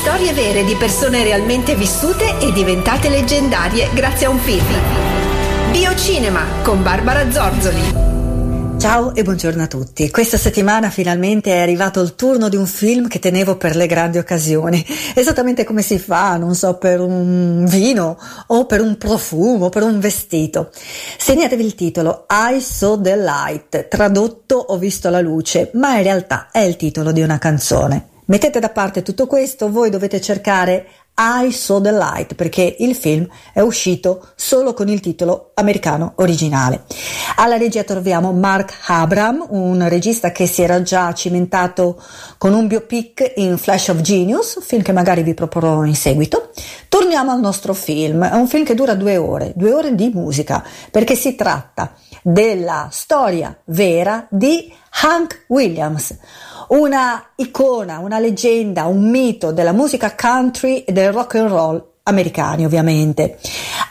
Storie vere di persone realmente vissute e diventate leggendarie grazie a un film. Biocinema con Barbara Zorzoli. Ciao e buongiorno a tutti. Questa settimana finalmente è arrivato il turno di un film che tenevo per le grandi occasioni. Esattamente come si fa, non so, per un vino o per un profumo, per un vestito. Segnatevi il titolo I Saw the Light, tradotto Ho visto la luce, ma in realtà è il titolo di una canzone. Mettete da parte tutto questo, voi dovete cercare I Saw the Light perché il film è uscito solo con il titolo americano originale. Alla regia troviamo Mark Abram, un regista che si era già cimentato con un biopic in Flash of Genius, film che magari vi proporrò in seguito. Torniamo al nostro film, è un film che dura due ore, due ore di musica, perché si tratta della storia vera di Hank Williams, una icona, una leggenda, un mito della musica country e del rock and roll americani ovviamente.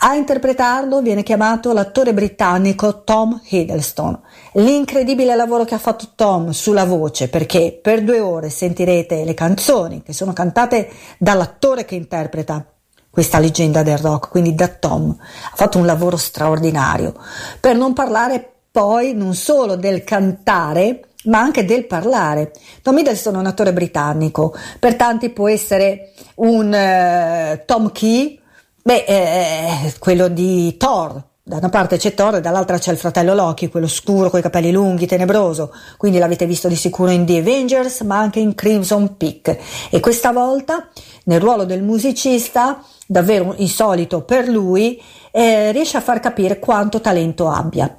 A interpretarlo viene chiamato l'attore britannico Tom Hiddleston. L'incredibile lavoro che ha fatto Tom sulla voce, perché per due ore sentirete le canzoni che sono cantate dall'attore che interpreta questa leggenda del rock, quindi da Tom. Ha fatto un lavoro straordinario. Per non parlare poi non solo del cantare, ma anche del parlare. Tom Hiddleston è un attore britannico, per tanti può essere un uh, Tom Key, beh, eh, quello di Thor. Da una parte c'è Thor e dall'altra c'è il fratello Loki, quello scuro con i capelli lunghi, tenebroso. Quindi l'avete visto di sicuro in The Avengers, ma anche in Crimson Peak. E questa volta, nel ruolo del musicista, davvero insolito per lui, eh, riesce a far capire quanto talento abbia.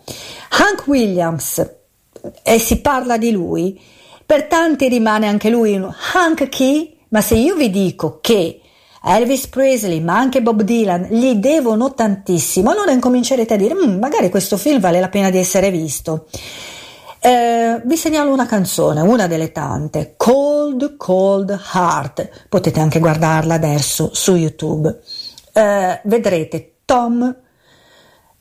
Hank Williams, e si parla di lui, per tanti rimane anche lui un Hank Key, ma se io vi dico che Elvis Presley, ma anche Bob Dylan gli devono tantissimo, allora incomincerete a dire, mm, magari questo film vale la pena di essere visto. Eh, vi segnalo una canzone, una delle tante, Cold Cold Heart, potete anche guardarla adesso su YouTube. Eh, vedrete Tom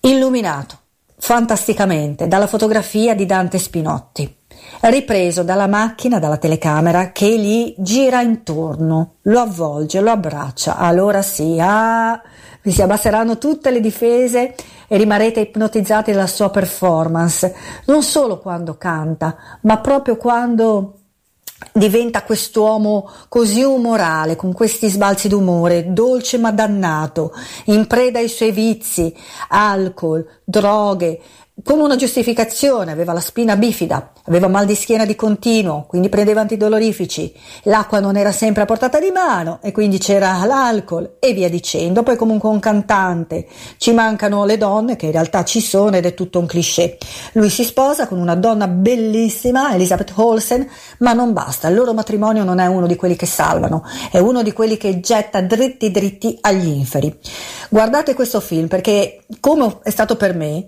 illuminato fantasticamente dalla fotografia di Dante Spinotti, ripreso dalla macchina, dalla telecamera che gli gira intorno, lo avvolge, lo abbraccia. Allora sì, ah, vi si abbasseranno tutte le difese e rimarrete ipnotizzati dalla sua performance, non solo quando canta, ma proprio quando diventa quest'uomo così umorale, con questi sbalzi d'umore, dolce ma dannato, in preda ai suoi vizi, alcol, droghe, con una giustificazione, aveva la spina bifida, aveva mal di schiena di continuo, quindi prendeva antidolorifici, l'acqua non era sempre a portata di mano e quindi c'era l'alcol e via dicendo. Poi comunque un cantante, ci mancano le donne che in realtà ci sono ed è tutto un cliché. Lui si sposa con una donna bellissima, Elizabeth Olsen, ma non basta, il loro matrimonio non è uno di quelli che salvano, è uno di quelli che getta dritti dritti agli inferi. Guardate questo film perché come è stato per me,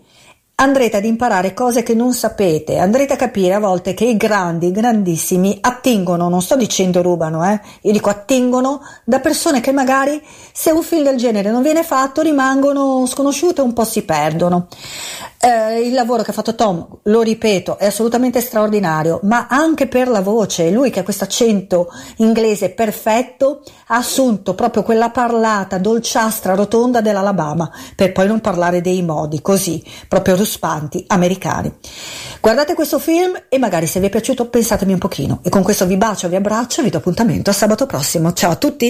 andrete ad imparare cose che non sapete, andrete a capire a volte che i grandi, i grandissimi attingono, non sto dicendo rubano, eh, io dico attingono da persone che magari se un film del genere non viene fatto rimangono sconosciute, un po' si perdono. Eh, il lavoro che ha fatto Tom, lo ripeto, è assolutamente straordinario, ma anche per la voce, lui che ha questo accento inglese perfetto, ha assunto proprio quella parlata dolciastra rotonda dell'Alabama, per poi non parlare dei modi così, proprio ruspanti, americani. Guardate questo film e magari se vi è piaciuto pensatemi un pochino. E con questo vi bacio, vi abbraccio e vi do appuntamento a sabato prossimo. Ciao a tutti!